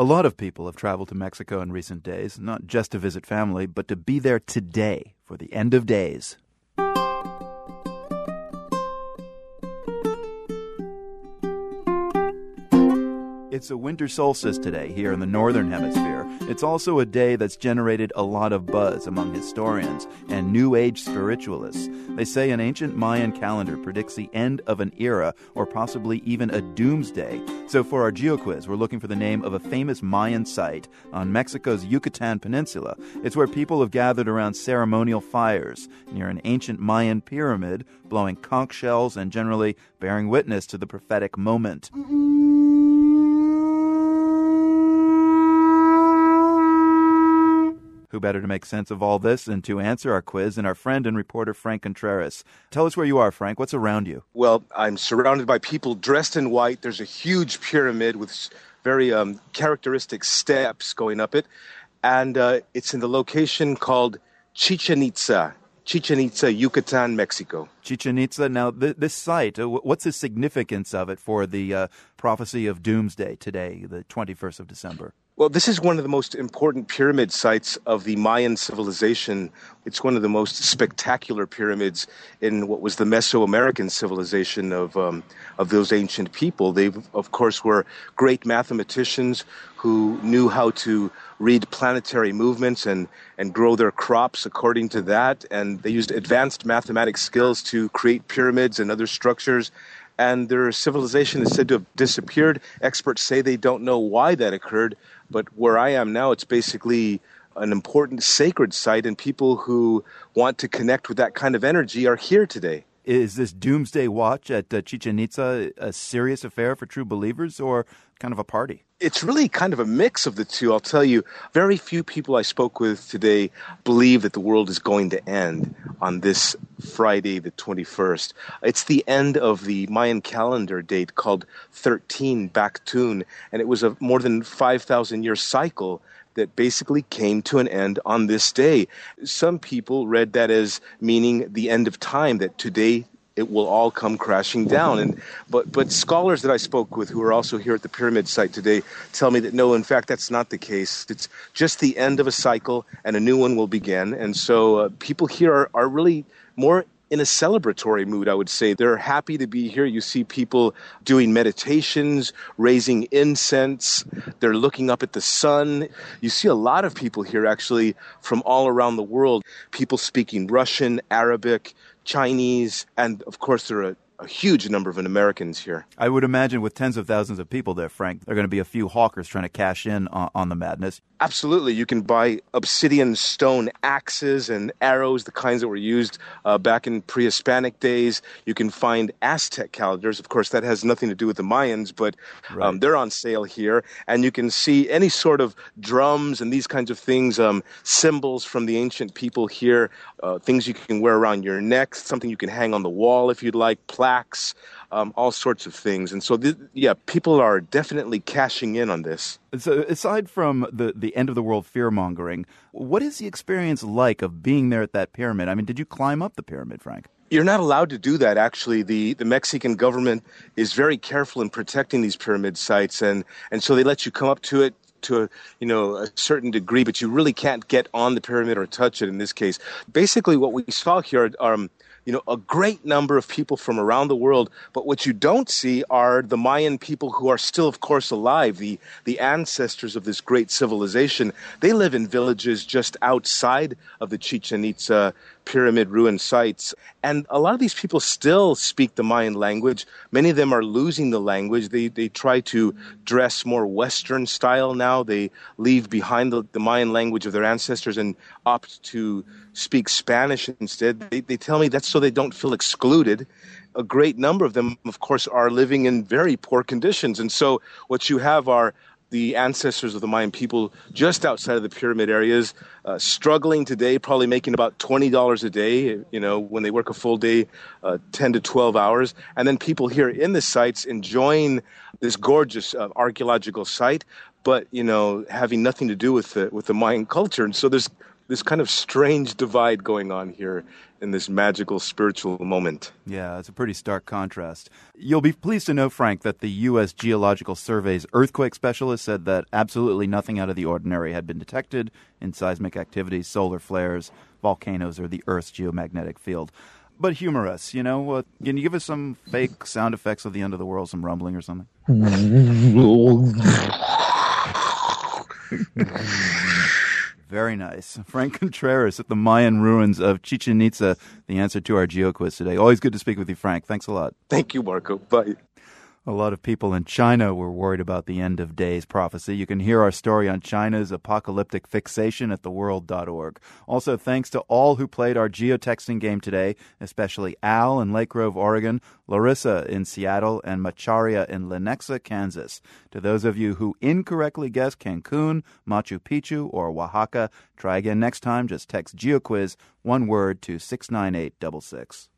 A lot of people have traveled to Mexico in recent days, not just to visit family, but to be there today for the end of days. It's a winter solstice today here in the Northern Hemisphere. It's also a day that's generated a lot of buzz among historians and New Age spiritualists. They say an ancient Mayan calendar predicts the end of an era or possibly even a doomsday. So for our GeoQuiz, we're looking for the name of a famous Mayan site on Mexico's Yucatan Peninsula. It's where people have gathered around ceremonial fires near an ancient Mayan pyramid, blowing conch shells and generally bearing witness to the prophetic moment. Who better to make sense of all this and to answer our quiz than our friend and reporter Frank Contreras? Tell us where you are, Frank. What's around you? Well, I'm surrounded by people dressed in white. There's a huge pyramid with very um, characteristic steps going up it. And uh, it's in the location called Chichen Itza. Chichen Itza, Yucatan, Mexico. Chichen Itza. Now, th- this site, uh, what's the significance of it for the uh, prophecy of doomsday today, the 21st of December? Well, this is one of the most important pyramid sites of the Mayan civilization. It's one of the most spectacular pyramids in what was the Mesoamerican civilization of um, of those ancient people. They, of course, were great mathematicians who knew how to read planetary movements and and grow their crops according to that. And they used advanced mathematic skills to create pyramids and other structures and their civilization is said to have disappeared. Experts say they don't know why that occurred, but where I am now, it's basically an important sacred site, and people who want to connect with that kind of energy are here today. Is this doomsday watch at uh, Chichen Itza a serious affair for true believers or kind of a party? It's really kind of a mix of the two. I'll tell you, very few people I spoke with today believe that the world is going to end on this Friday, the 21st. It's the end of the Mayan calendar date called 13 Baktun, and it was a more than 5,000 year cycle that basically came to an end on this day. Some people read that as meaning the end of time, that today it will all come crashing down. And but but scholars that I spoke with who are also here at the pyramid site today tell me that no, in fact, that's not the case. It's just the end of a cycle, and a new one will begin. And so uh, people here are, are really more in a celebratory mood, I would say. They're happy to be here. You see people doing meditations, raising incense. They're looking up at the sun. You see a lot of people here actually from all around the world. People speaking Russian, Arabic, Chinese, and of course, there are a huge number of Americans here. I would imagine with tens of thousands of people there, Frank, there are going to be a few hawkers trying to cash in on, on, the madness. Absolutely. You can buy obsidian stone axes and arrows, the kinds that were used uh, back in pre Hispanic days. You can find Aztec calendars. Of course, that has nothing to do with the Mayans, but um, they're on sale here. And you can see any sort of drums and these kinds of things, um, symbols from the ancient people here, uh, things you can wear around your neck, something you can hang on the wall if you'd like, plaques, um, all sorts of things. And so, th- yeah, people are definitely cashing in on this. So, aside from the, the end of the world fear mongering, what is the experience like of being there at that pyramid? I mean, did you climb up the pyramid, Frank? You're not allowed to do that, actually. The, the Mexican government is very careful in protecting these pyramid sites, and, and so they let you come up to it to a you know a certain degree, but you really can't get on the pyramid or touch it. In this case, basically, what we saw here are um, you know, a great number of people from around the world. But what you don't see are the Mayan people who are still, of course, alive, the, the ancestors of this great civilization. They live in villages just outside of the Chichen Itza pyramid ruin sites. And a lot of these people still speak the Mayan language. Many of them are losing the language. They, they try to dress more Western style now. They leave behind the, the Mayan language of their ancestors and opt to speak Spanish instead. They, they tell me that's so they don't feel excluded. A great number of them, of course, are living in very poor conditions. And so what you have are the ancestors of the Mayan people just outside of the pyramid areas, uh, struggling today, probably making about $20 a day, you know, when they work a full day, uh, 10 to 12 hours. And then people here in the sites enjoying this gorgeous uh, archaeological site, but, you know, having nothing to do with the, with the Mayan culture. And so there's this kind of strange divide going on here in this magical spiritual moment. Yeah, it's a pretty stark contrast. You'll be pleased to know, Frank, that the U.S. Geological Survey's earthquake specialist said that absolutely nothing out of the ordinary had been detected in seismic activity, solar flares, volcanoes, or the Earth's geomagnetic field. But humor us, you know. Uh, can you give us some fake sound effects of the end of the world, some rumbling or something? Very nice. Frank Contreras at the Mayan ruins of Chichen Itza, the answer to our geo quiz today. Always good to speak with you, Frank. Thanks a lot. Thank you, Marco. Bye. A lot of people in China were worried about the end of days prophecy. You can hear our story on China's apocalyptic fixation at theworld.org. Also, thanks to all who played our geotexting game today, especially Al in Lake Grove, Oregon, Larissa in Seattle, and Macharia in Lenexa, Kansas. To those of you who incorrectly guessed Cancun, Machu Picchu, or Oaxaca, try again next time. Just text GeoQuiz, one word, to 69866.